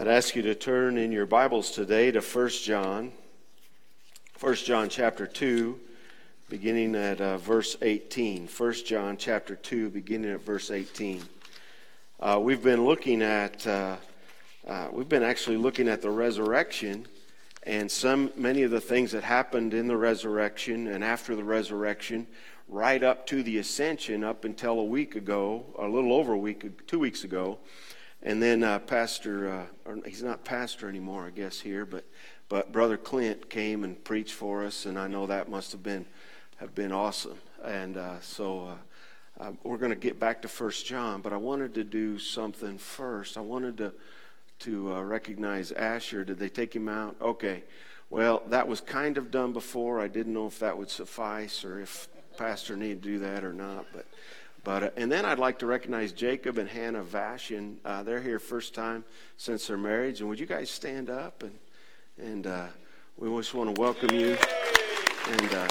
I'd ask you to turn in your Bibles today to 1 John. 1 John chapter 2, beginning at uh, verse 18. 1 John chapter 2, beginning at verse 18. Uh, we've been looking at, uh, uh, we've been actually looking at the resurrection and some, many of the things that happened in the resurrection and after the resurrection, right up to the ascension, up until a week ago, a little over a week, two weeks ago. And then uh, Pastor, uh, he's not pastor anymore, I guess here, but but Brother Clint came and preached for us, and I know that must have been have been awesome. And uh, so uh, uh, we're going to get back to First John, but I wanted to do something first. I wanted to to uh, recognize Asher. Did they take him out? Okay. Well, that was kind of done before. I didn't know if that would suffice or if Pastor needed to do that or not, but. But, uh, and then I'd like to recognize Jacob and Hannah Vashin. Uh, they're here first time since their marriage. And would you guys stand up? And, and uh, we just want to welcome you. And uh,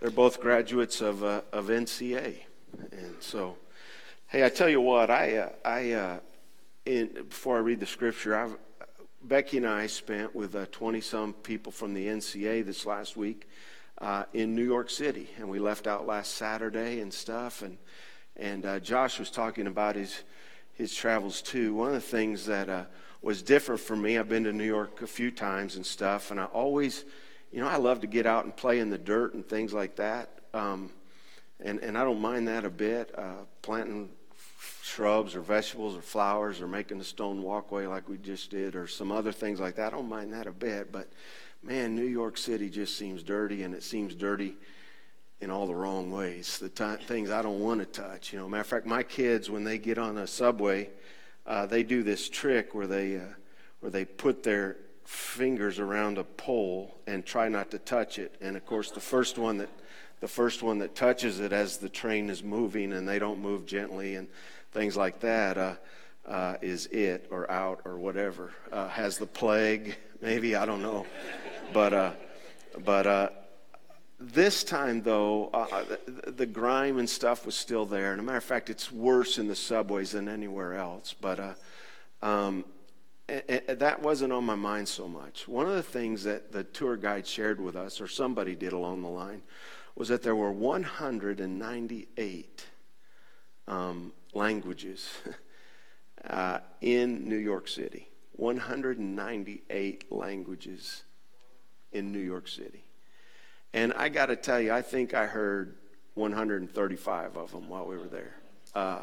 they're both graduates of, uh, of NCA. And so, hey, I tell you what, I, uh, I in, before I read the scripture, I've, Becky and I spent with 20 some people from the NCA this last week uh, in New York City, and we left out last Saturday and stuff. And and uh, Josh was talking about his his travels too. One of the things that uh, was different for me, I've been to New York a few times and stuff, and I always, you know, I love to get out and play in the dirt and things like that. Um, and and I don't mind that a bit. Uh, planting shrubs or vegetables or flowers or making a stone walkway like we just did or some other things like that. I don't mind that a bit, but man, New York City just seems dirty, and it seems dirty in all the wrong ways. The t- things I don't want to touch. You know, matter of fact, my kids when they get on a subway, uh, they do this trick where they uh, where they put their fingers around a pole and try not to touch it. And of course, the first one that the first one that touches it as the train is moving and they don't move gently and things like that uh, uh is it or out or whatever. Uh, has the plague, maybe I don't know. But, uh, but uh, this time, though, uh, uh, the, the, grime and stuff was still there. And a matter of fact, it's worse in the subways than anywhere else. But um, that wasn't on my mind so much. One of the things that the tour guide shared with us, or somebody did along the line, was that there were 198 um, languages uh, in New York City. 198 languages in New York City. And I got to tell you, I think I heard 135 of them while we were there. Uh,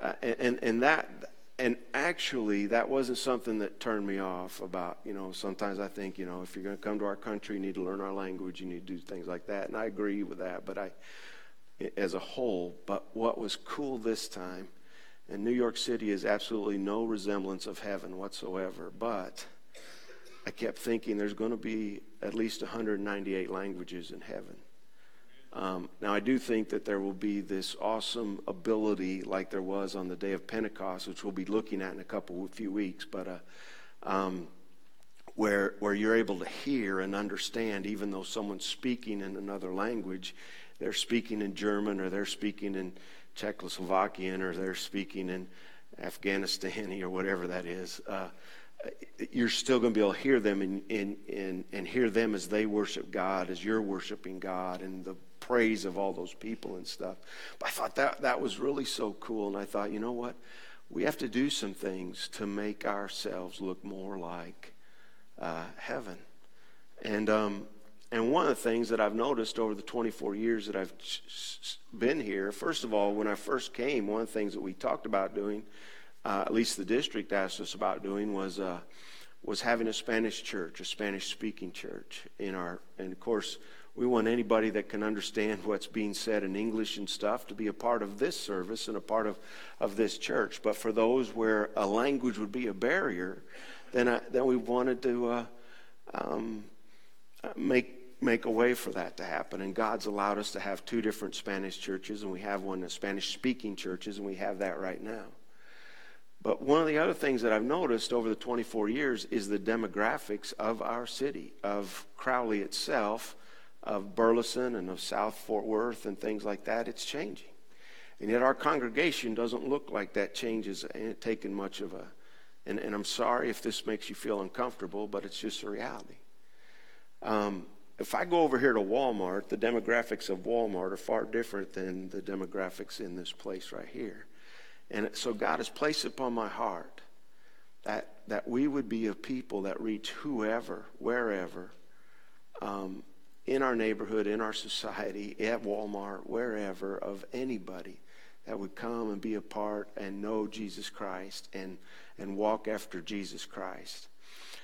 uh, and, and that, and actually, that wasn't something that turned me off about, you know, sometimes I think, you know, if you're going to come to our country, you need to learn our language, you need to do things like that. And I agree with that, but I, as a whole, but what was cool this time, and New York City is absolutely no resemblance of heaven whatsoever, but I kept thinking there's going to be at least 198 languages in heaven. Um, now, I do think that there will be this awesome ability like there was on the day of Pentecost, which we'll be looking at in a couple, a few weeks, but uh, um, where, where you're able to hear and understand, even though someone's speaking in another language, they're speaking in German or they're speaking in Czechoslovakian or they're speaking in Afghanistani or whatever that is. Uh, you're still going to be able to hear them and, and, and, and hear them as they worship God, as you're worshiping God, and the praise of all those people and stuff. But I thought that, that was really so cool. And I thought, you know what? We have to do some things to make ourselves look more like uh, heaven. And, um, and one of the things that I've noticed over the 24 years that I've been here, first of all, when I first came, one of the things that we talked about doing uh, at least the district asked us about doing, was uh, was having a Spanish church, a Spanish speaking church in our. And of course, we want anybody that can understand what's being said in English and stuff to be a part of this service and a part of, of this church. But for those where a language would be a barrier, then I, then we wanted to uh, um, make make a way for that to happen. And God's allowed us to have two different Spanish churches, and we have one of Spanish speaking churches, and we have that right now. But one of the other things that I've noticed over the 24 years is the demographics of our city, of Crowley itself, of Burleson and of South Fort Worth and things like that. It's changing. And yet our congregation doesn't look like that change is taken much of a. And, and I'm sorry if this makes you feel uncomfortable, but it's just a reality. Um, if I go over here to Walmart, the demographics of Walmart are far different than the demographics in this place right here. And so God has placed upon my heart that, that we would be a people that reach whoever, wherever, um, in our neighborhood, in our society, at Walmart, wherever, of anybody that would come and be a part and know Jesus Christ and, and walk after Jesus Christ.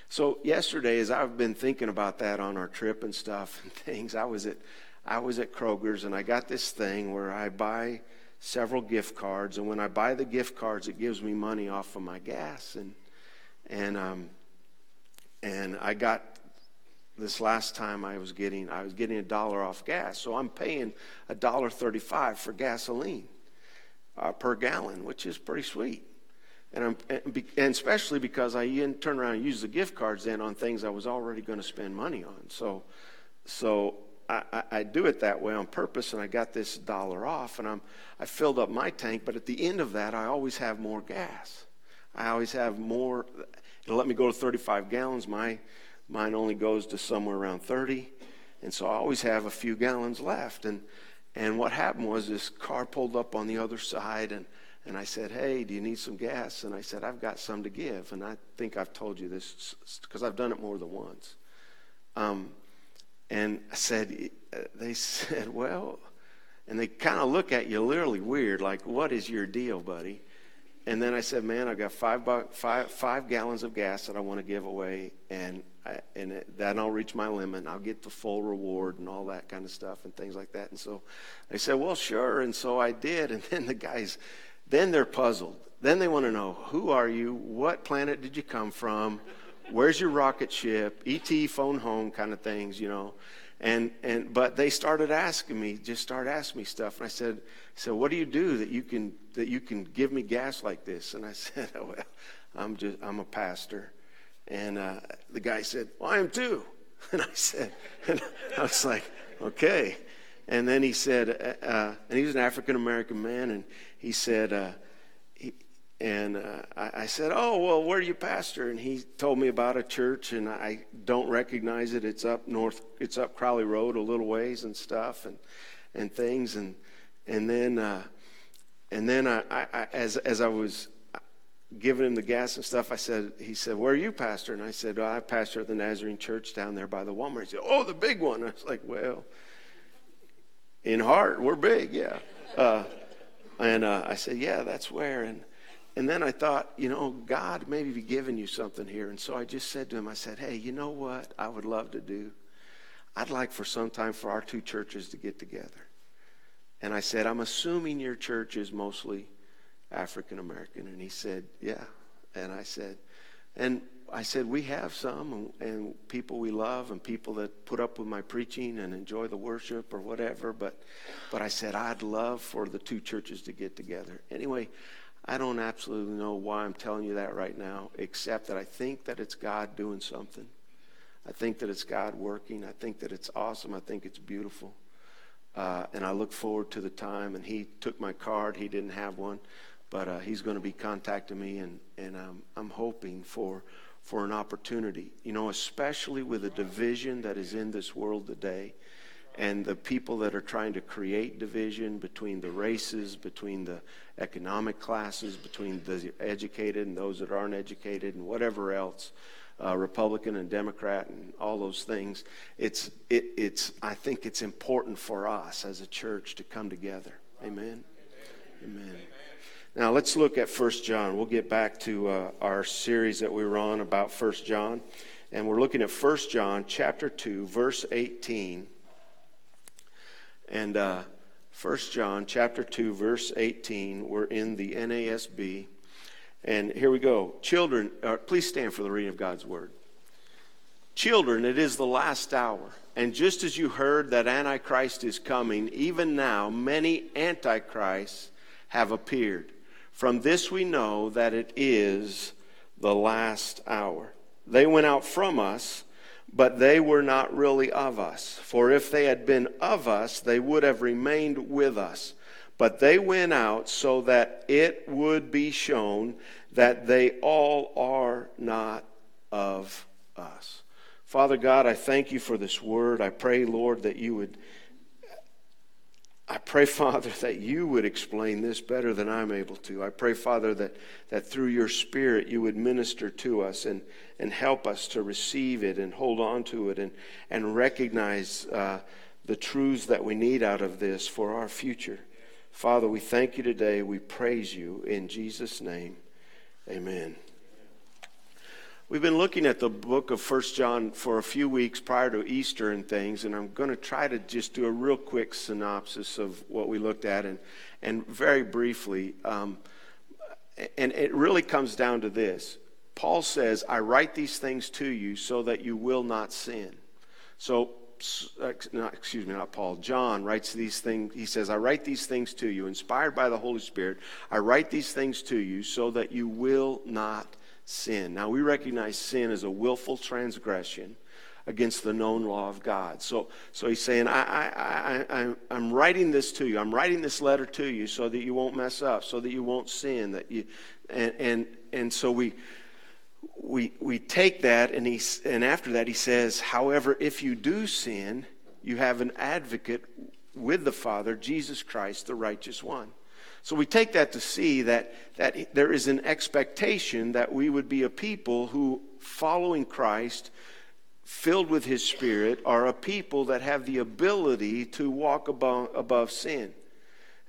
So yesterday, as I've been thinking about that on our trip and stuff and things, I was at I was at Kroger's and I got this thing where I buy several gift cards, and when I buy the gift cards, it gives me money off of my gas and and um and I got this last time I was getting I was getting a dollar off gas, so I'm paying a dollar thirty-five for gasoline uh, per gallon, which is pretty sweet. And, and especially because I turn around and use the gift cards then on things I was already going to spend money on. So, so I, I, I, do it that way on purpose, and I got this dollar off, and I'm I filled up my tank. But at the end of that, I always have more gas. I always have more. It'll let me go to 35 gallons. My mine only goes to somewhere around 30, and so I always have a few gallons left. And and what happened was this car pulled up on the other side, and and I said, Hey, do you need some gas? And I said, I've got some to give. And I think I've told you this because I've done it more than once. Um, and I said, They said, Well, and they kind of look at you literally weird, like, What is your deal, buddy? And then I said, Man, I've got five gallons of gas that I want to give away. And I, and it, then I'll reach my limit and I'll get the full reward and all that kind of stuff and things like that. And so they said, well, sure. And so I did. And then the guys, then they're puzzled. Then they want to know who are you? What planet did you come from? Where's your rocket ship? ET phone home kind of things, you know. And and but they started asking me, just start asking me stuff. And I said, so what do you do that you can that you can give me gas like this? And I said, oh, well, I'm just I'm a pastor. And uh, the guy said, well, I am too. And I said, and I was like, okay. And then he said, uh, uh and he was an African American man, and he said, uh, he, and uh, I, I, said, oh, well, where do you pastor? And he told me about a church, and I don't recognize it. It's up north, it's up Crowley Road a little ways and stuff, and and things, and and then uh, and then I, I, as as I was giving him the gas and stuff, I said, he said, where are you pastor? And I said, I pastor at the Nazarene Church down there by the Walmart. He said, oh, the big one. I was like, well, in heart, we're big, yeah. Uh, and uh, I said, yeah, that's where. And, and then I thought, you know, God maybe be giving you something here. And so I just said to him, I said, hey, you know what I would love to do? I'd like for some time for our two churches to get together. And I said, I'm assuming your church is mostly African American. And he said, yeah. And I said, and I said, we have some, and, and, people we love, and people that put up with my preaching and enjoy the worship or whatever. But, but I said, I'd love for the two churches to get together. Anyway, I don't absolutely know why I'm telling you that right now, except that I think that it's God doing something. I think that it's God working. I think that it's awesome. I think it's beautiful. Uh, and I look forward to the time. And he took my card. He didn't have one, but uh, he's going to be contacting me, and, and um, I'm hoping for for an opportunity, you know, especially with the division that is in this world today and the people that are trying to create division between the races, between the economic classes, between the educated and those that aren't educated, and whatever else, uh, Republican and Democrat, and all those things. It's, it, it's, I think it's important for us as a church to come together. Amen. Amen. Amen. Now let's look at First John. We'll get back to uh, our series that we were on about First John, and we're looking at First John chapter two, verse eighteen. And uh, First John chapter two, verse eighteen. We're in the NASB, and here we go. Children, uh, please stand for the reading of God's word. Children, it is the last hour. And just as you heard that Antichrist is coming, even now many Antichrists have appeared. From this we know that it is the last hour. They went out from us, but they were not really of us. For if they had been of us, they would have remained with us. But they went out so that it would be shown that they all are not of us. Father God, I thank you for this word. I pray, Lord, that you would. I pray, Father, that you would explain this better than I'm able to. I pray, Father, that, that through your Spirit you would minister to us and, and help us to receive it and hold on to it and, and recognize uh, the truths that we need out of this for our future. Father, we thank you today. We praise you in Jesus' name. Amen. We've been looking at the book of First John for a few weeks prior to Easter and things, and I'm going to try to just do a real quick synopsis of what we looked at, and, and very briefly. Um, and it really comes down to this Paul says, I write these things to you so that you will not sin. So not, excuse me, not Paul, John writes these things. He says, I write these things to you, inspired by the Holy Spirit. I write these things to you so that you will not sin. Now, we recognize sin as a willful transgression against the known law of God. So, so he's saying, I, I, I, I, am writing this to you. I'm writing this letter to you so that you won't mess up, so that you won't sin. That you, and, and, and so we, we, we take that, and, he, and after that, he says, However, if you do sin, you have an advocate with the Father, Jesus Christ, the righteous one. So we take that to see that, that there is an expectation that we would be a people who, following Christ, filled with his Spirit, are a people that have the ability to walk above, above sin.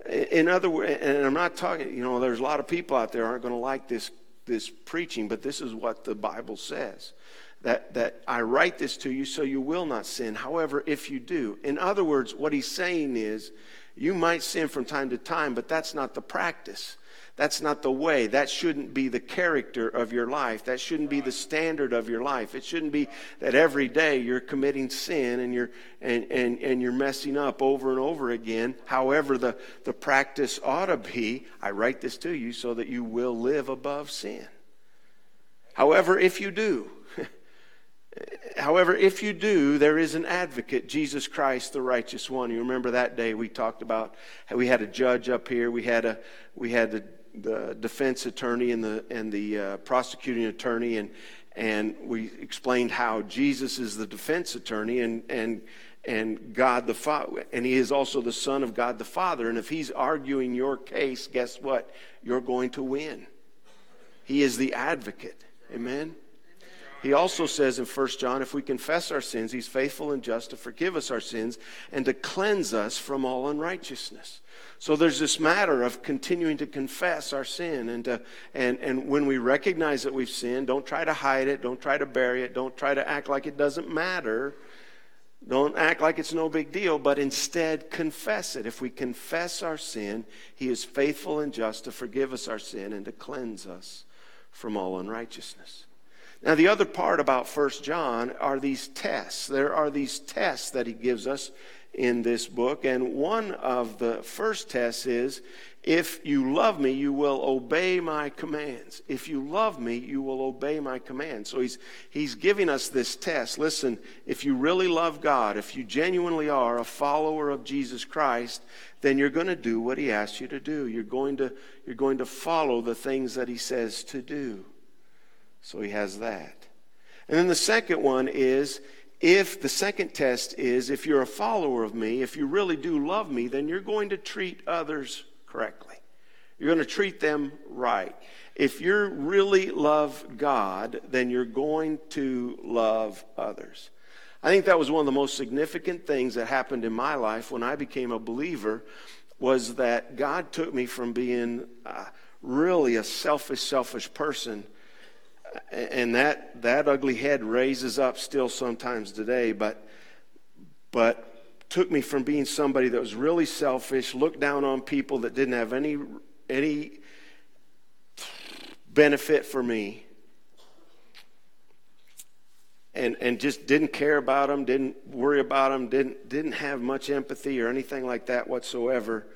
In other words, and I'm not talking, you know, there's a lot of people out there aren't going to like this this preaching, but this is what the Bible says. That, that I write this to you so you will not sin. However, if you do, in other words, what he's saying is you might sin from time to time, but that's not the practice. That's not the way. That shouldn't be the character of your life. That shouldn't be the standard of your life. It shouldn't be that every day you're committing sin and you're and, and, and you're messing up over and over again. However, the, the practice ought to be, I write this to you so that you will live above sin. However, if you do, However, if you do, there is an advocate, Jesus Christ, the righteous one. You remember that day we talked about we had a judge up here, we had a we had the the defense attorney and the and the uh, prosecuting attorney, and and we explained how Jesus is the defense attorney and and and God the Father, and He is also the Son of God the Father. And if He's arguing your case, guess what? You're going to win. He is the advocate. Amen. He also says in 1 John, if we confess our sins, he's faithful and just to forgive us our sins and to cleanse us from all unrighteousness. So there's this matter of continuing to confess our sin. And, to, and, and when we recognize that we've sinned, don't try to hide it, don't try to bury it, don't try to act like it doesn't matter. Don't act like it's no big deal, but instead confess it. If we confess our sin, He is faithful and just to forgive us our sin and to cleanse us from all unrighteousness. Now, the other part about First John are these tests. There are these tests that he gives us in this book. And one of the first tests is if you love me, you will obey my commands. If you love me, you will obey my commands. So he's, he's giving us this test. Listen, if you really love God, if you genuinely are a follower of Jesus Christ, then you're going to do what he asks you to do. You're going to, you're going to follow the things that he says to do. So he has that. And then the second one is if the second test is if you're a follower of me, if you really do love me, then you're going to treat others correctly. You're going to treat them right. If you really love God, then you're going to love others. I think that was one of the most significant things that happened in my life when I became a believer was that God took me from being uh, really a selfish, selfish person and that that ugly head raises up still sometimes today but but took me from being somebody that was really selfish looked down on people that didn't have any any benefit for me and and just didn't care about them didn't worry about them didn't didn't have much empathy or anything like that whatsoever.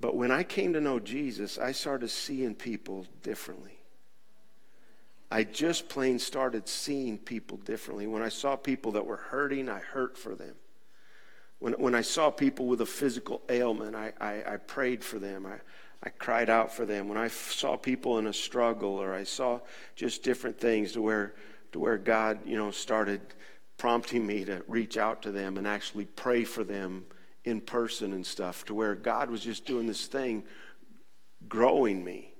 But when i came to know jesus i started seeing people differently I just plain started seeing people differently. When I saw people that were hurting, I hurt for them. when, when I saw people with a physical ailment, I, I, I prayed for them. I, I cried out for them. When I f- saw people in a struggle or I saw just different things to where, to where God, you know, started prompting me to reach out to them and actually pray for them in person and stuff, to where God was just doing this thing, growing me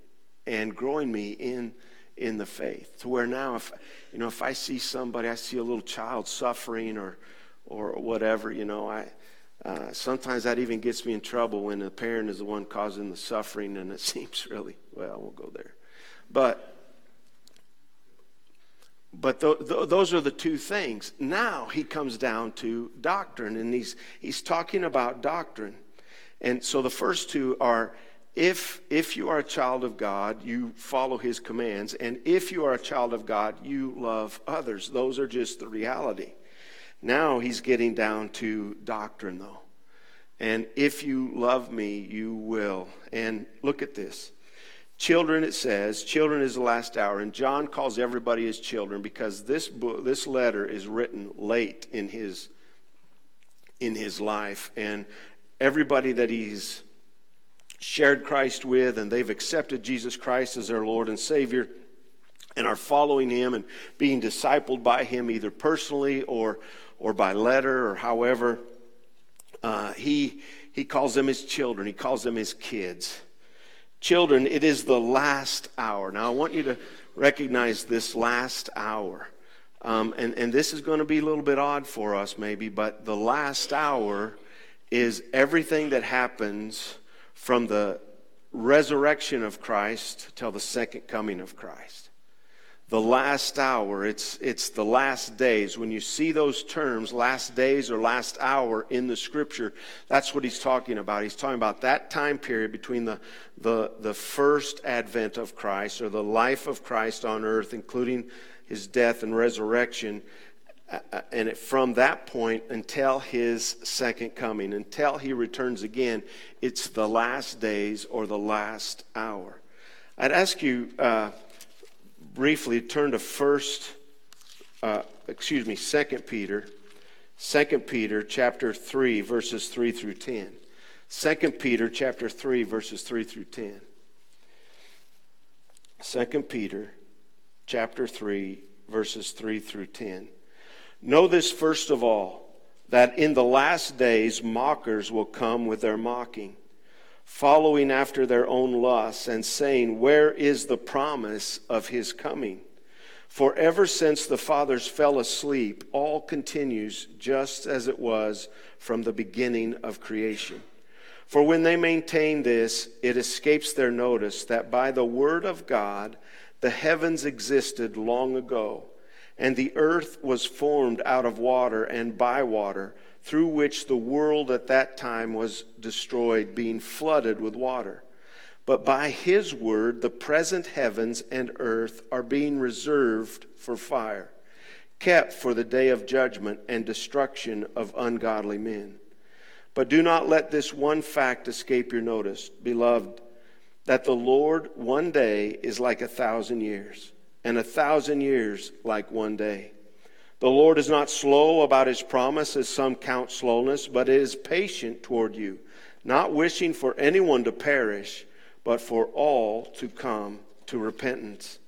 and growing me in in the faith. To where now, if you know, if I see somebody, I see a little child suffering or or whatever, you know, I uh, sometimes that even gets me in trouble when the parent is the one causing the suffering, and it seems really well. We'll go there, but but th- th- those are the two things. Now he comes down to doctrine, and he's he's talking about doctrine, and so the first two are. If, if you are a child of God, you follow his commands. And if you are a child of God, you love others. Those are just the reality. Now he's getting down to doctrine, though. And if you love me, you will. And look at this. Children, it says, children is the last hour. And John calls everybody his children because this book, this letter is written late in his, in his life. And everybody that he's shared Christ with and they've accepted Jesus Christ as their Lord and Savior and are following him and being discipled by him either personally or or by letter or however. Uh, he, he calls them his children, he calls them his kids. Children, it is the last hour. Now, I want you to recognize this last hour. Um, and, and this is going to be a little bit odd for us, maybe, but the last hour is everything that happens from the resurrection of Christ till the second coming of Christ the last hour. It's, it's the last days. When you see those terms, last days or last hour in the scripture, that's what he's talking about. He's talking about that time period between the, the, the first advent of Christ or the life of Christ on earth, including his death and resurrection. Uh, and from that point until his second coming, until he returns again, it's the last days or the last hour. I'd ask you, uh, briefly turn to first, uh, excuse me, Second Peter, Second Peter chapter three, verses three through ten. Second Peter chapter three, verses three through ten. Second Peter chapter three, verses three through ten. Know this first of all, that in the last days mockers will come with their mocking following after their own lusts, and saying, Where is the promise of his coming? For ever since the fathers fell asleep, all continues just as it was from the beginning of creation. For when they maintain this, it escapes their notice that by the word of God the heavens existed long ago, and the earth was formed out of water and by water through which the world at that time was destroyed, being flooded with water. But by his word, the present heavens and earth are being reserved for fire, kept for the day of judgment and destruction of ungodly men. But do not let this one fact escape your notice, beloved, that the Lord one day is like a thousand years, and a thousand years like one day. The Lord is not slow about his promise, as some count slowness, but is patient toward you, not wishing for anyone to perish, but for all to come to repentance.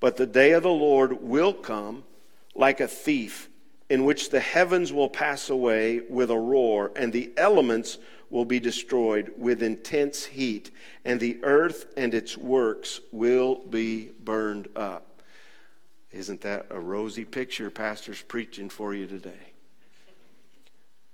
But the day of the Lord will come like a thief, in which the heavens will pass away with a roar, and the elements will be destroyed with intense heat, and the earth and its works will be burned up. Isn't that a rosy picture pastor's preaching for you today?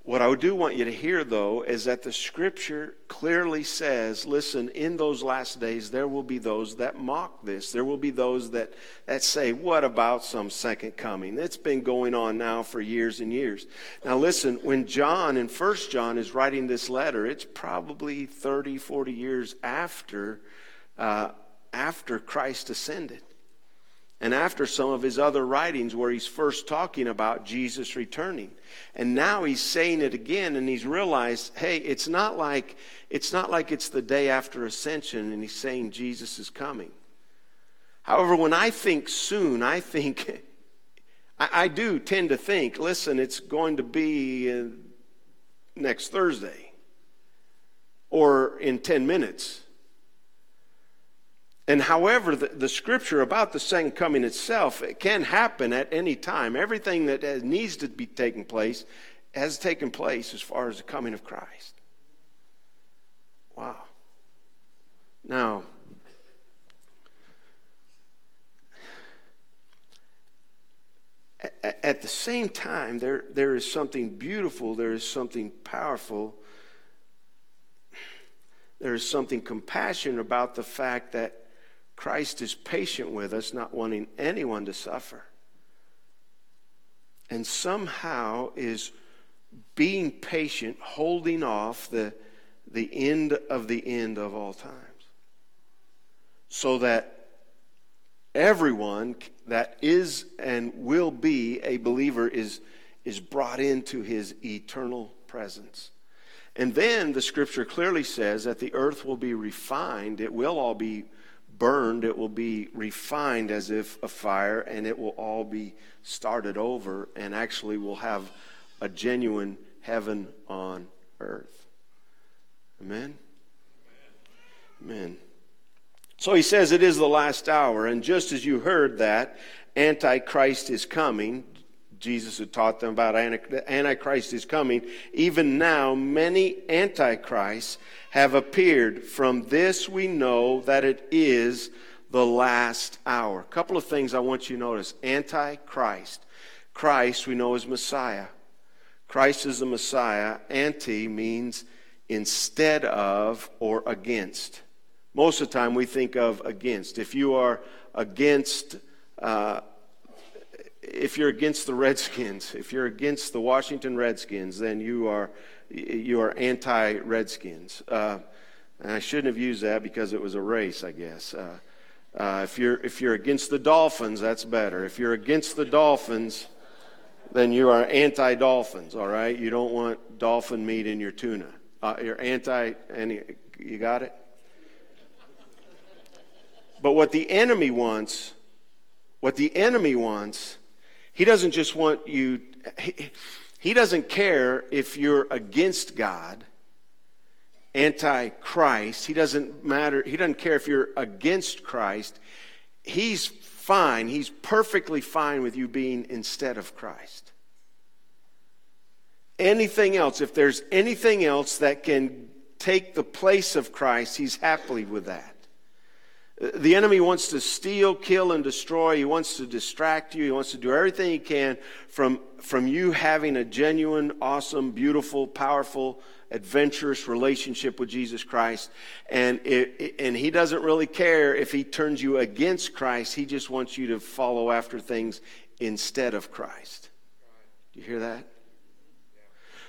What I do want you to hear, though, is that the scripture clearly says listen, in those last days, there will be those that mock this. There will be those that, that say, What about some second coming? It's been going on now for years and years. Now, listen, when John in First John is writing this letter, it's probably 30, 40 years after, uh, after Christ ascended and after some of his other writings where he's first talking about Jesus returning. And now he's saying it again and he's realized, hey, it's not like it's not like it's the day after ascension and he's saying Jesus is coming. However, when I think soon, I think I, I do tend to think, listen, it's going to be uh, next Thursday or in 10 minutes. And however, the, the, scripture about the second coming itself, it can happen at any time. Everything that needs to be taking place has taken place as far as the coming of Christ. Wow. Now, at the same time, there, there is something beautiful, there is something powerful, there is something compassionate about the fact that Christ is patient with us, not wanting anyone to suffer. And somehow is being patient, holding off the, the end of the end of all times. So that everyone that is and will be a believer is, is brought into his eternal presence. And then the scripture clearly says that the earth will be refined. It will all be burned. It will be refined as if a fire, and it will all be started over, and actually we'll have a genuine heaven on earth. Amen? Amen. So he says it is the last hour, and just as you heard that, Antichrist is coming. Jesus had taught them about Antichrist is coming. Even now, many Antichrists have appeared. From this, we know that it is the last hour. A couple of things I want you to notice Antichrist. Christ, we know, is Messiah. Christ is the Messiah. Anti means instead of or against. Most of the time we think of against. If you are against, uh, if you're against the Redskins, if you're against the Washington Redskins, then you are you are anti-Redskins. Uh, and I shouldn't have used that because it was a race, I guess. Uh, uh, if you're if you're against the Dolphins, that's better. If you're against the Dolphins, then you are anti-Dolphins. All right, you don't want dolphin meat in your tuna. Uh, you're anti. Any, you got it? But what the enemy wants, what the enemy wants, he doesn't just want you, he, he doesn't care if you're against God, anti Christ. He doesn't matter, he doesn't care if you're against Christ. He's fine, he's perfectly fine with you being instead of Christ. Anything else, if there's anything else that can take the place of Christ, he's happily with that. The enemy wants to steal, kill, and destroy. He wants to distract you. He wants to do everything he can from, from you having a genuine, awesome, beautiful, powerful, adventurous relationship with Jesus Christ. And, it, and he doesn't really care if he turns you against Christ. He just wants you to follow after things instead of Christ. Do you hear that?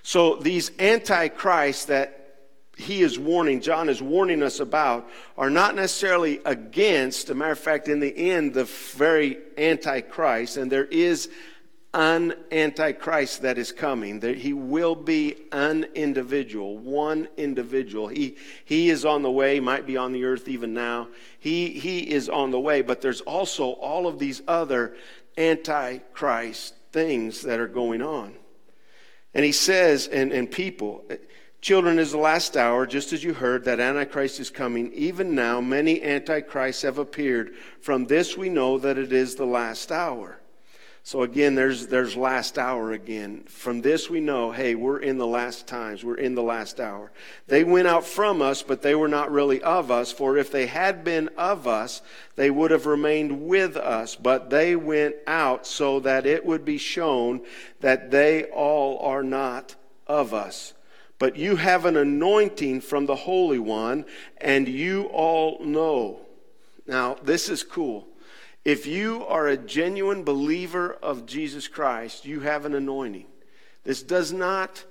So these antichrists that he is warning, John is warning us about, are not necessarily against, a matter of fact, in the end, the very antichrist, and there is an antichrist that is coming. That he will be an individual, one individual. He, he is on the way, might be on the earth even now. He, he is on the way, but there's also all of these other antichrist things that are going on. And he says, and, and people, Children, is the last hour, just as you heard that Antichrist is coming. Even now, many Antichrists have appeared. From this, we know that it is the last hour. So again, there's, there's last hour again. From this, we know, hey, we're in the last times. We're in the last hour. They went out from us, but they were not really of us. For if they had been of us, they would have remained with us. But they went out so that it would be shown that they all are not of us. But you have an anointing from the Holy One, and you all know. Now, this is cool. If you are a genuine believer of Jesus Christ, you have an anointing. This does not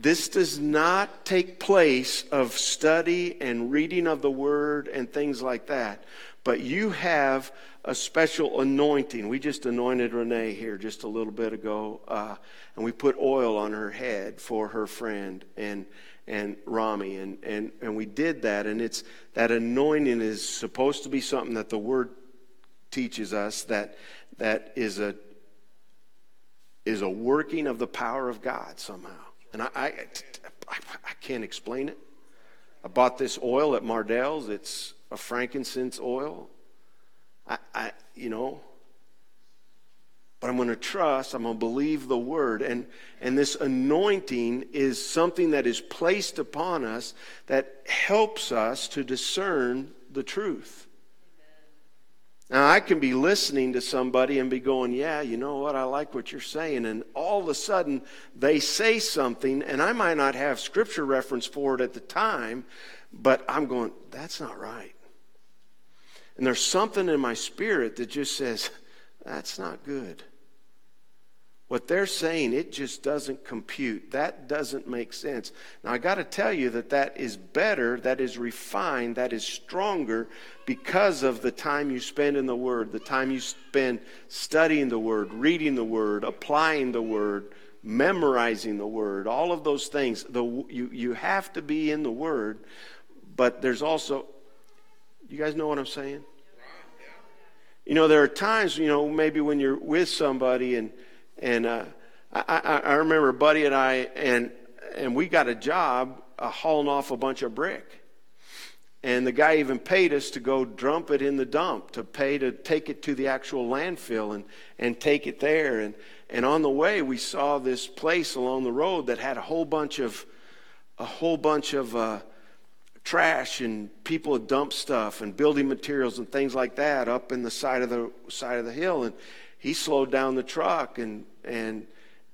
this does not take place of study and reading of the word and things like that. But you have a special anointing. We just anointed Renee here just a little bit ago. Uh, and we put oil on her head for her friend and and Rami and, and and we did that and it's that anointing is supposed to be something that the word teaches us that that is a is a working of the power of God somehow. And I, I, I, I can't explain it. I bought this oil at Mardel's. It's a frankincense oil. I, I you know, but I'm going to trust, I'm going to believe the word. And, and this anointing is something that is placed upon us that helps us to discern the truth. Now, I can be listening to somebody and be going, Yeah, you know what? I like what you're saying. And all of a sudden, they say something, and I might not have scripture reference for it at the time, but I'm going, That's not right. And there's something in my spirit that just says, That's not good. What they're saying, it just doesn't compute. That doesn't make sense. Now, I got to tell you that that is better, that is refined, that is stronger because of the time you spend in the Word, the time you spend studying the Word, reading the Word, applying the Word, memorizing the Word, all of those things. The, you, you have to be in the Word, but there's also, you guys know what I'm saying? You know, there are times, you know, maybe when you're with somebody and and uh, I, I, remember a buddy and I, and, and we got a job uh, hauling off a bunch of brick. And the guy even paid us to go dump it in the dump, to pay to take it to the actual landfill and, and take it there. And, and on the way, we saw this place along the road that had a whole bunch of, a whole bunch of uh, trash and people had dumped stuff and building materials and things like that up in the side of the side of the hill. And, he slowed down the truck and and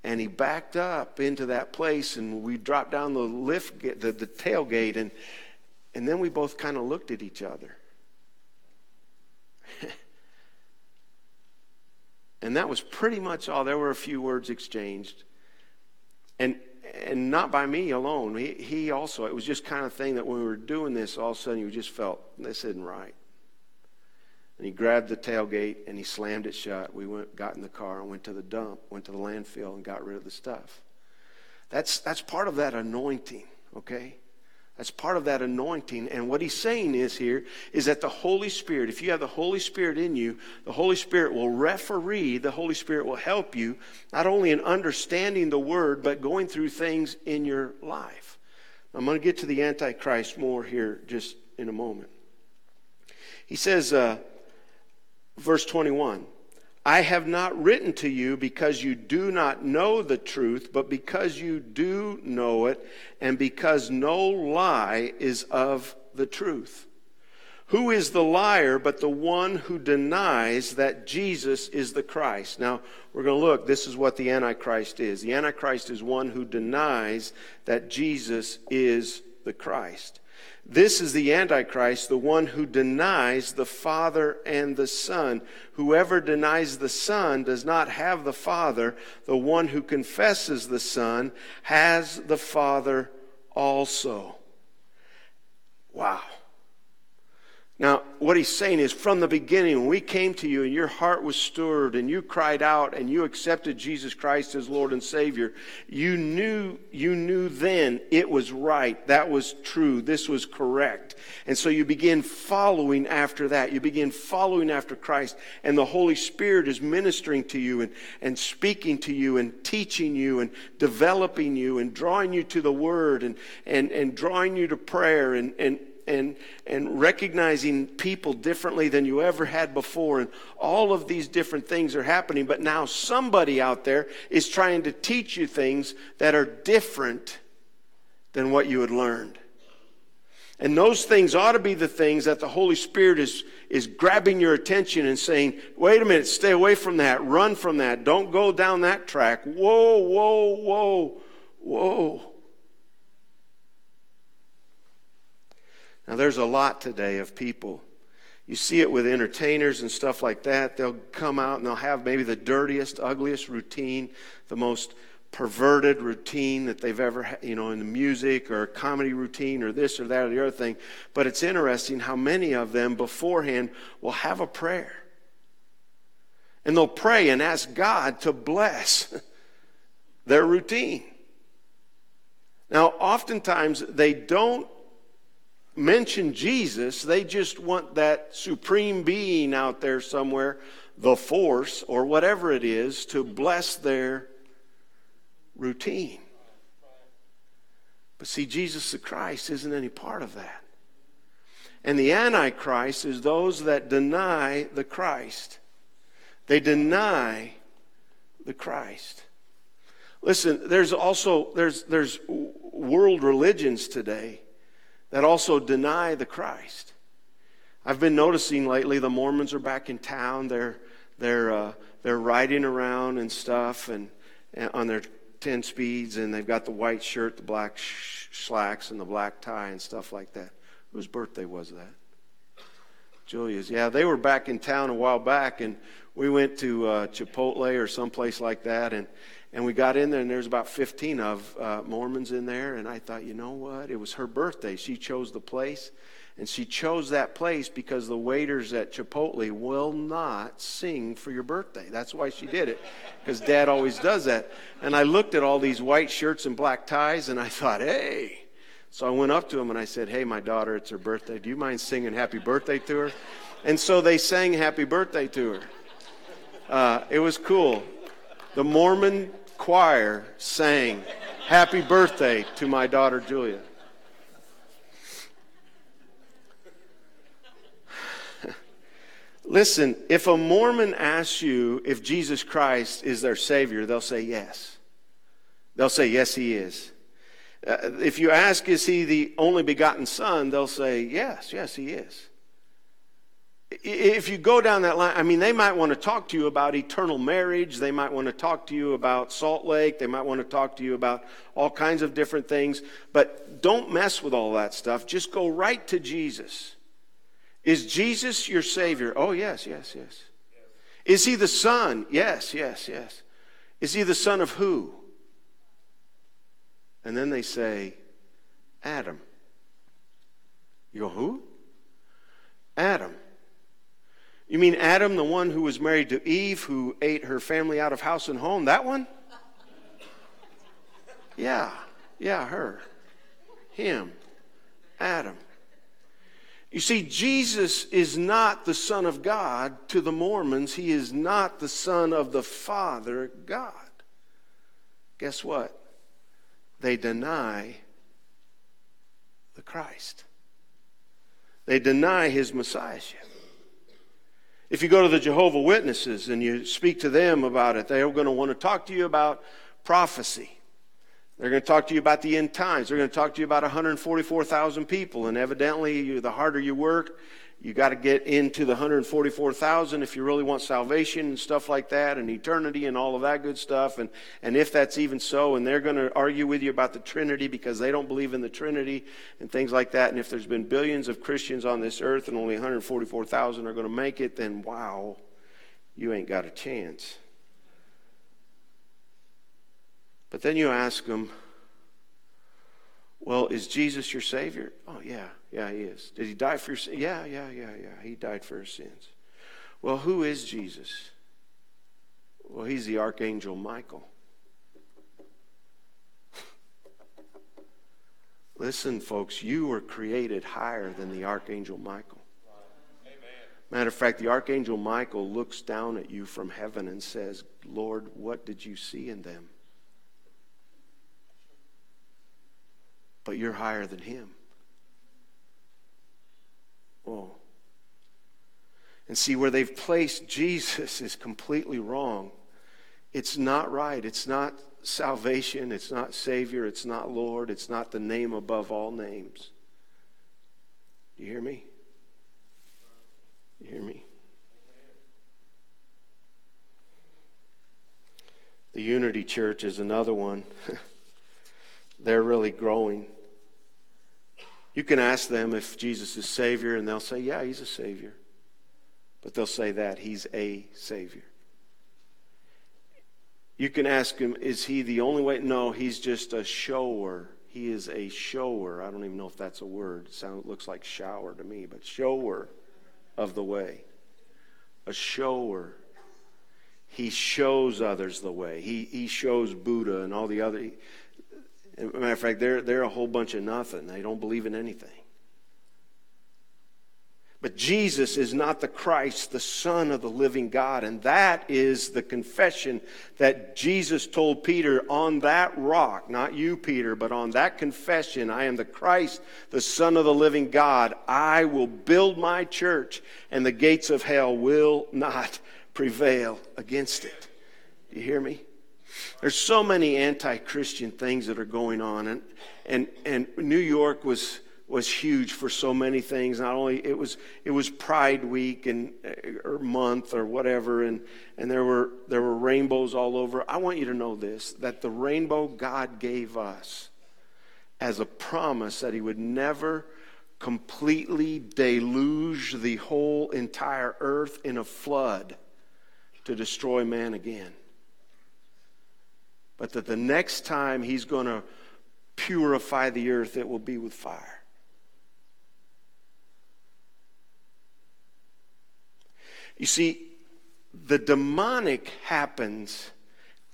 and he backed up into that place and we dropped down the lift the, the tailgate and and then we both kind of looked at each other. And that was pretty much all. There were a few words exchanged. And and not by me alone he, he also it was just kind of thing that when we were doing this all of a sudden you just felt this isn't right and he grabbed the tailgate and he slammed it shut. We went, got in the car and went to the dump, went to the landfill and got rid of the stuff. That's, that's part of that anointing, okay? That's part of that anointing. And what he's saying is here is that the Holy Spirit, if you have the Holy Spirit in you, the Holy Spirit will referee, the Holy Spirit will help you, not only in understanding the word, but going through things in your life. I'm going to get to the Antichrist more here just in a moment. He says, uh, Verse 21 I have not written to you because you do not know the truth, but because you do know it, and because no lie is of the truth. Who is the liar but the one who denies that Jesus is the Christ? Now, we're going to look. This is what the Antichrist is. The Antichrist is one who denies that Jesus is the Christ. This is the Antichrist, the one who denies the Father and the Son. Whoever denies the Son does not have the Father. The one who confesses the Son has the Father also. Wow. Now, what he's saying is from the beginning, when we came to you and your heart was stirred and you cried out and you accepted Jesus Christ as Lord and Savior, you knew, you knew then it was right. That was true. This was correct. And so you begin following after that. You begin following after Christ and the Holy Spirit is ministering to you and, and speaking to you and teaching you and developing you and drawing you to the Word and, and, and drawing you to prayer and, and and, and recognizing people differently than you ever had before. And all of these different things are happening. But now somebody out there is trying to teach you things that are different than what you had learned. And those things ought to be the things that the Holy Spirit is, is grabbing your attention and saying, wait a minute, stay away from that, run from that, don't go down that track. Whoa, whoa, whoa, whoa. Now, there's a lot today of people. You see it with entertainers and stuff like that. They'll come out and they'll have maybe the dirtiest, ugliest routine, the most perverted routine that they've ever had, you know, in the music or comedy routine or this or that or the other thing. But it's interesting how many of them beforehand will have a prayer. And they'll pray and ask God to bless their routine. Now, oftentimes they don't mention Jesus, they just want that supreme being out there somewhere, the force or whatever it is, to bless their routine. But see, Jesus the Christ isn't any part of that. And the Antichrist is those that deny the Christ. They deny the Christ. Listen, there's also there's there's world religions today that also deny the Christ. I've been noticing lately the Mormons are back in town. They're they're uh, they're riding around and stuff and, and, on their 10 speeds and they've got the white shirt, the black sh- slacks and the black tie and stuff like that. Whose birthday was that? Julia's. Yeah, they were back in town a while back and we went to uh, Chipotle or someplace like that and and we got in there, and there's about 15 of uh, Mormons in there. And I thought, you know what? It was her birthday. She chose the place. And she chose that place because the waiters at Chipotle will not sing for your birthday. That's why she did it, because dad always does that. And I looked at all these white shirts and black ties, and I thought, hey. So I went up to him and I said, hey, my daughter, it's her birthday. Do you mind singing happy birthday to her? And so they sang happy birthday to her. Uh, it was cool. The Mormon choir sang happy birthday to my daughter Julia. Listen, if a Mormon asks you if Jesus Christ is their Savior, they'll say yes. They'll say, yes, He is. Uh, if you ask, is He the only begotten Son, they'll say, yes, yes, He is if you go down that line, I mean, they might want to talk to you about eternal marriage. They might want to talk to you about Salt Lake. They might want to talk to you about all kinds of different things. But don't mess with all that stuff. Just go right to Jesus. Is Jesus your Savior? Oh, yes, yes, yes. Is He the Son? Yes, yes, yes. Is He the Son of who? And then they say, Adam. You go, who? Adam. You mean Adam, the one who was married to Eve, who ate her family out of house and home? That one? Yeah, yeah, her. Him. Adam. You see, Jesus is not the Son of God to the Mormons. He is not the Son of the Father God. Guess what? They deny the Christ, they deny his Messiahship. If you go to the Jehovah Witnesses and you speak to them about it, they're going to want to talk to you about prophecy. They're going to talk to you about the end times. They're going to talk to you about 144,000 people. And evidently, you, the harder you work, you got to get into the 144,000 if you really want salvation and stuff like that and eternity and all of that good stuff. And, and if that's even so, and they're going to argue with you about the Trinity because they don't believe in the Trinity and things like that. And if there's been billions of Christians on this earth and only 144,000 are going to make it, then wow, you ain't got a chance. But then you ask them, well, is Jesus your Savior? Oh, yeah. Yeah, he is. Did he die for your sins? Yeah, yeah, yeah, yeah. He died for his sins. Well, who is Jesus? Well, he's the Archangel Michael. Listen, folks, you were created higher than the Archangel Michael. Matter of fact, the Archangel Michael looks down at you from heaven and says, Lord, what did you see in them? But you're higher than him. Oh. And see, where they've placed Jesus is completely wrong. It's not right. It's not salvation. It's not Savior. It's not Lord. It's not the name above all names. You hear me? You hear me? The Unity Church is another one. They're really growing. You can ask them if Jesus is Savior, and they'll say, Yeah, He's a Savior. But they'll say that He's a Savior. You can ask Him, Is He the only way? No, He's just a shower. He is a shower. I don't even know if that's a word. It sounds, looks like shower to me, but shower of the way. A shower. He shows others the way. He, he shows Buddha and all the other. Matter of fact, they're, they're a whole bunch of nothing. They don't believe in anything. But Jesus is not the Christ, the Son of the living God. And that is the confession that Jesus told Peter on that rock, not you, Peter, but on that confession I am the Christ, the Son of the living God. I will build my church, and the gates of hell will not prevail against it. Do you hear me? There's so many anti Christian things that are going on. And, and, and New York was was huge for so many things. Not only it was it was Pride Week and uh, or month or whatever, and and there were there were rainbows all over. I want you to know this: that the rainbow God gave us as a promise that He would never completely deluge the whole entire earth in a flood to destroy man again. But that the next time He's going to purify the earth, it will be with fire. You see, the demonic happens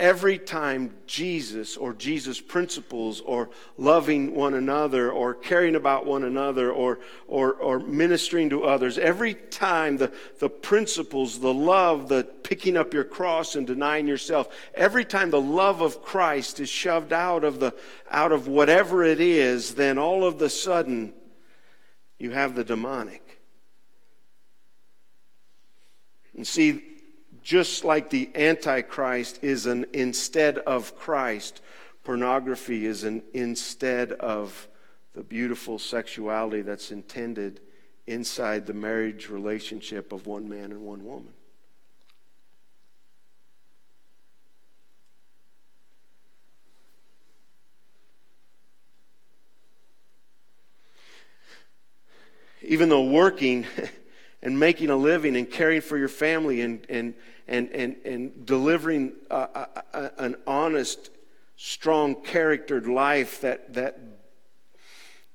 every time Jesus or Jesus' principles or loving one another or caring about one another or, or, or ministering to others, every time the, the principles, the love, the picking up your cross and denying yourself, every time the love of Christ is shoved out of, the, out of whatever it is, then all of the sudden you have the demonic. And see, just like the Antichrist is an instead of Christ, pornography is an instead of the beautiful sexuality that's intended inside the marriage relationship of one man and one woman. Even though working and making a living and caring for your family and, and, and, and, and delivering a, a, a, an honest, strong charactered life that, that,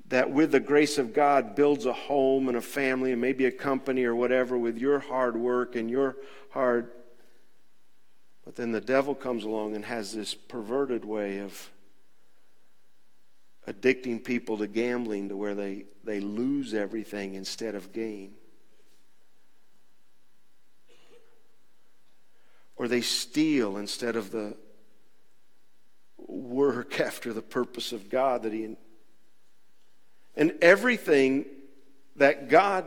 that, with the grace of God, builds a home and a family and maybe a company or whatever with your hard work and your hard. But then the devil comes along and has this perverted way of addicting people to gambling to where they, they lose everything instead of gain. Or they steal instead of the work after the purpose of God that He. And everything that God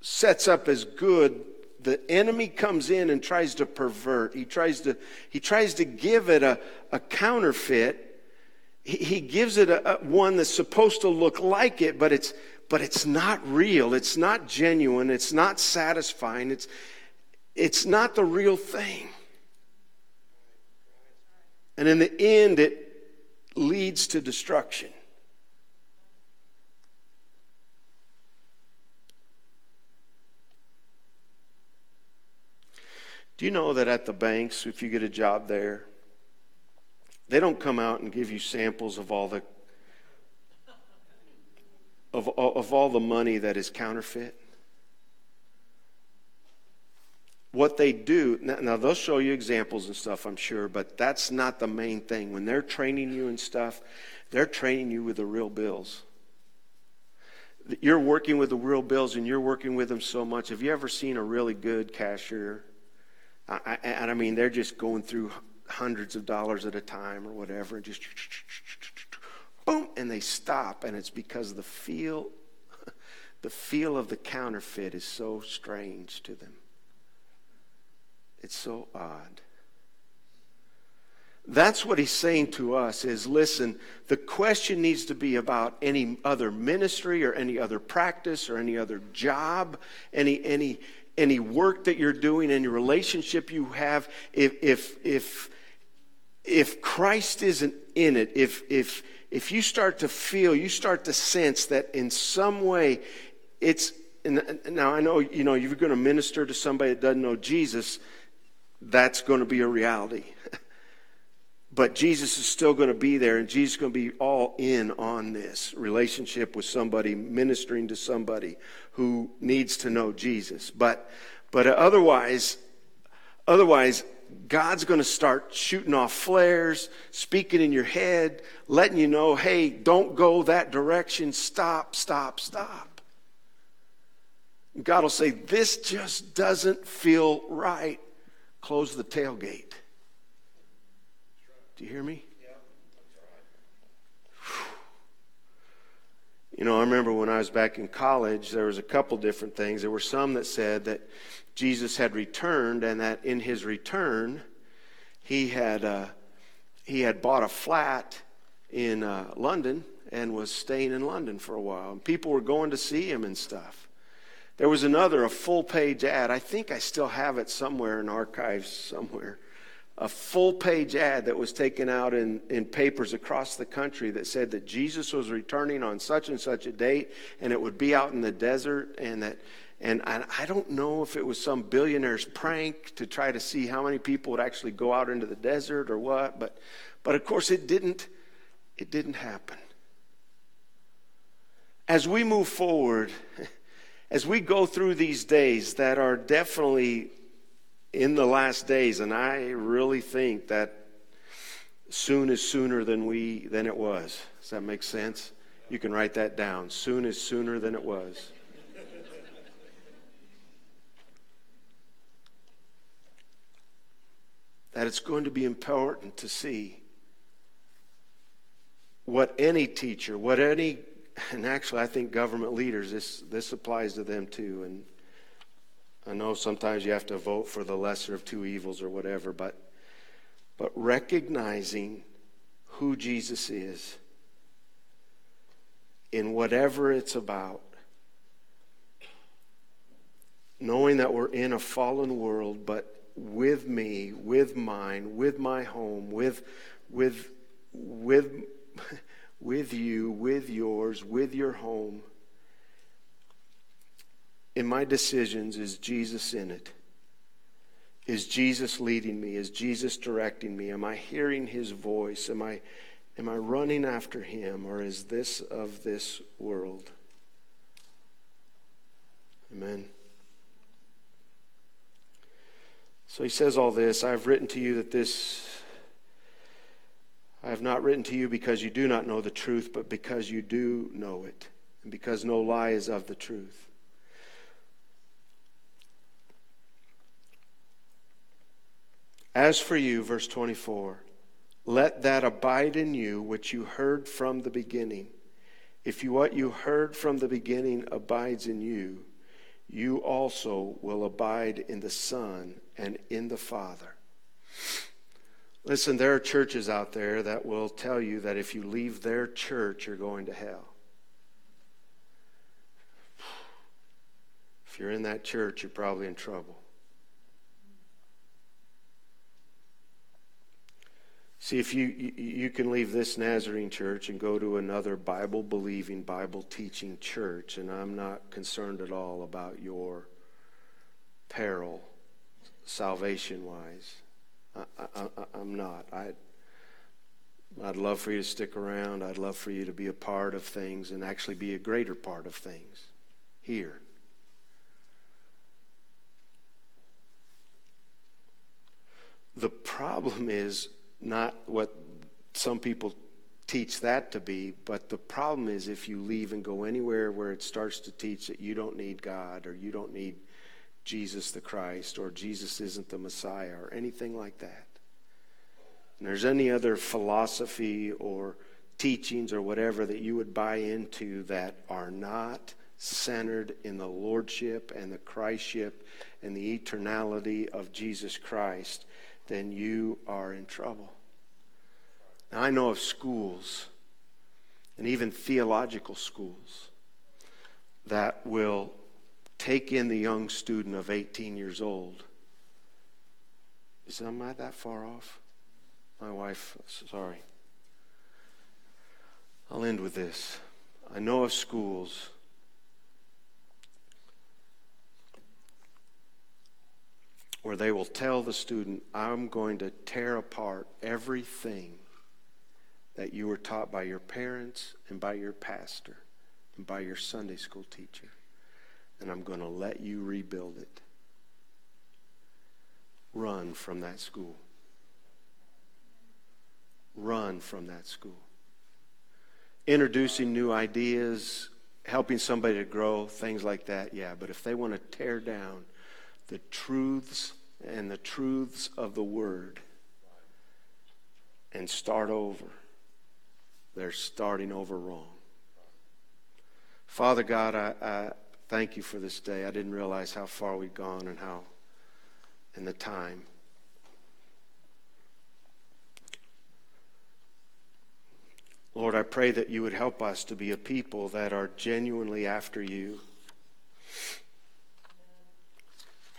sets up as good, the enemy comes in and tries to pervert. He tries to, he tries to give it a, a counterfeit. He, he gives it a, a, one that's supposed to look like it, but it's, but it's not real. It's not genuine. It's not satisfying. It's, it's not the real thing. And in the end, it leads to destruction. Do you know that at the banks, if you get a job there, they don't come out and give you samples of all the of, of all the money that is counterfeit? What they do now, now, they'll show you examples and stuff i'm sure but that's not the main thing. When they're training you and stuff they're training you with the real bills. You're working with the real bills and you're working with them so much. Have you ever seen a really good cashier? I, and i mean they're just going through hundreds of dollars at a time or whatever and just boom and they stop and it's because the feel the feel of the counterfeit is so strange to them it's so odd. That's what he's saying to us is listen, the question needs to be about any other ministry or any other practice or any other job, any any any work that you're doing, any relationship you have. If if if if Christ isn't in it, if if if you start to feel, you start to sense that in some way it's now I know you know you're going to minister to somebody that doesn't know Jesus that's going to be a reality. but Jesus is still going to be there, and Jesus is going to be all in on this relationship with somebody, ministering to somebody who needs to know Jesus. But, but otherwise, otherwise, God's going to start shooting off flares, speaking in your head, letting you know, hey, don't go that direction. Stop, stop, stop. God will say, This just doesn't feel right. Close the tailgate. Do you hear me? That's all right. You know, I remember when I was back in college, there was a couple different things. There were some that said that Jesus had returned and that in his return, he had, uh, he had bought a flat in uh, London and was staying in London for a while. And people were going to see him and stuff. There was another, a full page ad. I think I still have it somewhere in archives somewhere a full page ad that was taken out in, in papers across the country that said that Jesus was returning on such and such a date and it would be out in the desert and that and I, I don't know if it was some billionaire's prank to try to see how many people would actually go out into the desert or what but but of course it didn't it didn't happen as we move forward as we go through these days that are definitely in the last days, and I really think that soon is sooner than we than it was. Does that make sense? You can write that down. Soon is sooner than it was. that it's going to be important to see what any teacher, what any, and actually I think government leaders, this, this applies to them too, and I know sometimes you have to vote for the lesser of two evils or whatever, but, but recognizing who Jesus is in whatever it's about, knowing that we're in a fallen world, but with me, with mine, with my home, with, with, with, with you, with yours, with your home in my decisions, is Jesus in it? Is Jesus leading me? Is Jesus directing me? Am I hearing his voice? Am I, am I running after him? Or is this of this world? Amen. So he says all this I have written to you that this. Have not written to you because you do not know the truth, but because you do know it, and because no lie is of the truth. As for you, verse 24, let that abide in you which you heard from the beginning. If you, what you heard from the beginning abides in you, you also will abide in the Son and in the Father. Listen, there are churches out there that will tell you that if you leave their church, you're going to hell. If you're in that church, you're probably in trouble. See, if you, you can leave this Nazarene church and go to another Bible believing, Bible teaching church, and I'm not concerned at all about your peril, salvation wise. I, am not. I, I'd love for you to stick around. I'd love for you to be a part of things and actually be a greater part of things here. The problem is not what some people teach that to be, but the problem is if you leave and go anywhere where it starts to teach that you don't need God or you don't need Jesus the Christ or Jesus isn't the Messiah or anything like that. And there's any other philosophy or teachings or whatever that you would buy into that are not centered in the lordship and the Christship and the eternality of Jesus Christ, then you are in trouble. Now, I know of schools, and even theological schools, that will take in the young student of 18 years old. Is am I that far off? My wife, sorry. I'll end with this. I know of schools where they will tell the student, I'm going to tear apart everything that you were taught by your parents and by your pastor and by your Sunday school teacher. And I'm going to let you rebuild it. Run from that school. Run from that school. Introducing new ideas helping somebody to grow, things like that, yeah. But if they want to tear down the truths and the truths of the Word and start over, they're starting over wrong. Father God, I, thank you for this day. I didn't realize how far we'd gone and how, and the time. Lord, I pray that you would help us to be a people that are genuinely after you.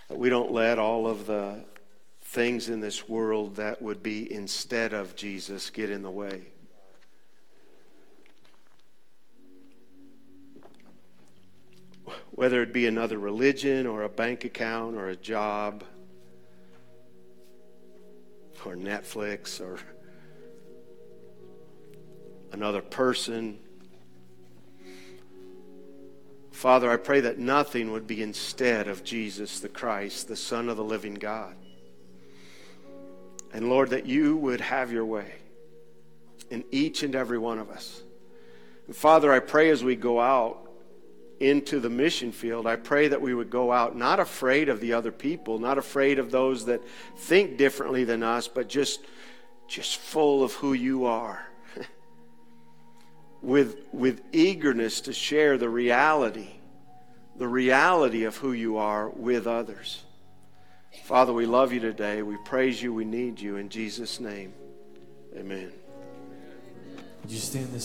That we don't let all of the things in this world that would be instead of Jesus get in the way. Whether it be another religion or a bank account or a job or Netflix or another person. Father, I pray that nothing would be instead of Jesus the Christ, the Son of the living God. And Lord, that you would have your way in each and every one of us. And Father, I pray as we go out into the mission field, I pray that we would go out not afraid of the other people, not afraid of those that think differently than us, but just, just full of who you are with, with eagerness to share the reality, the reality of who you are with others. Father, we love you today. We praise you. We need you. In Jesus' name, amen. Would you stand this?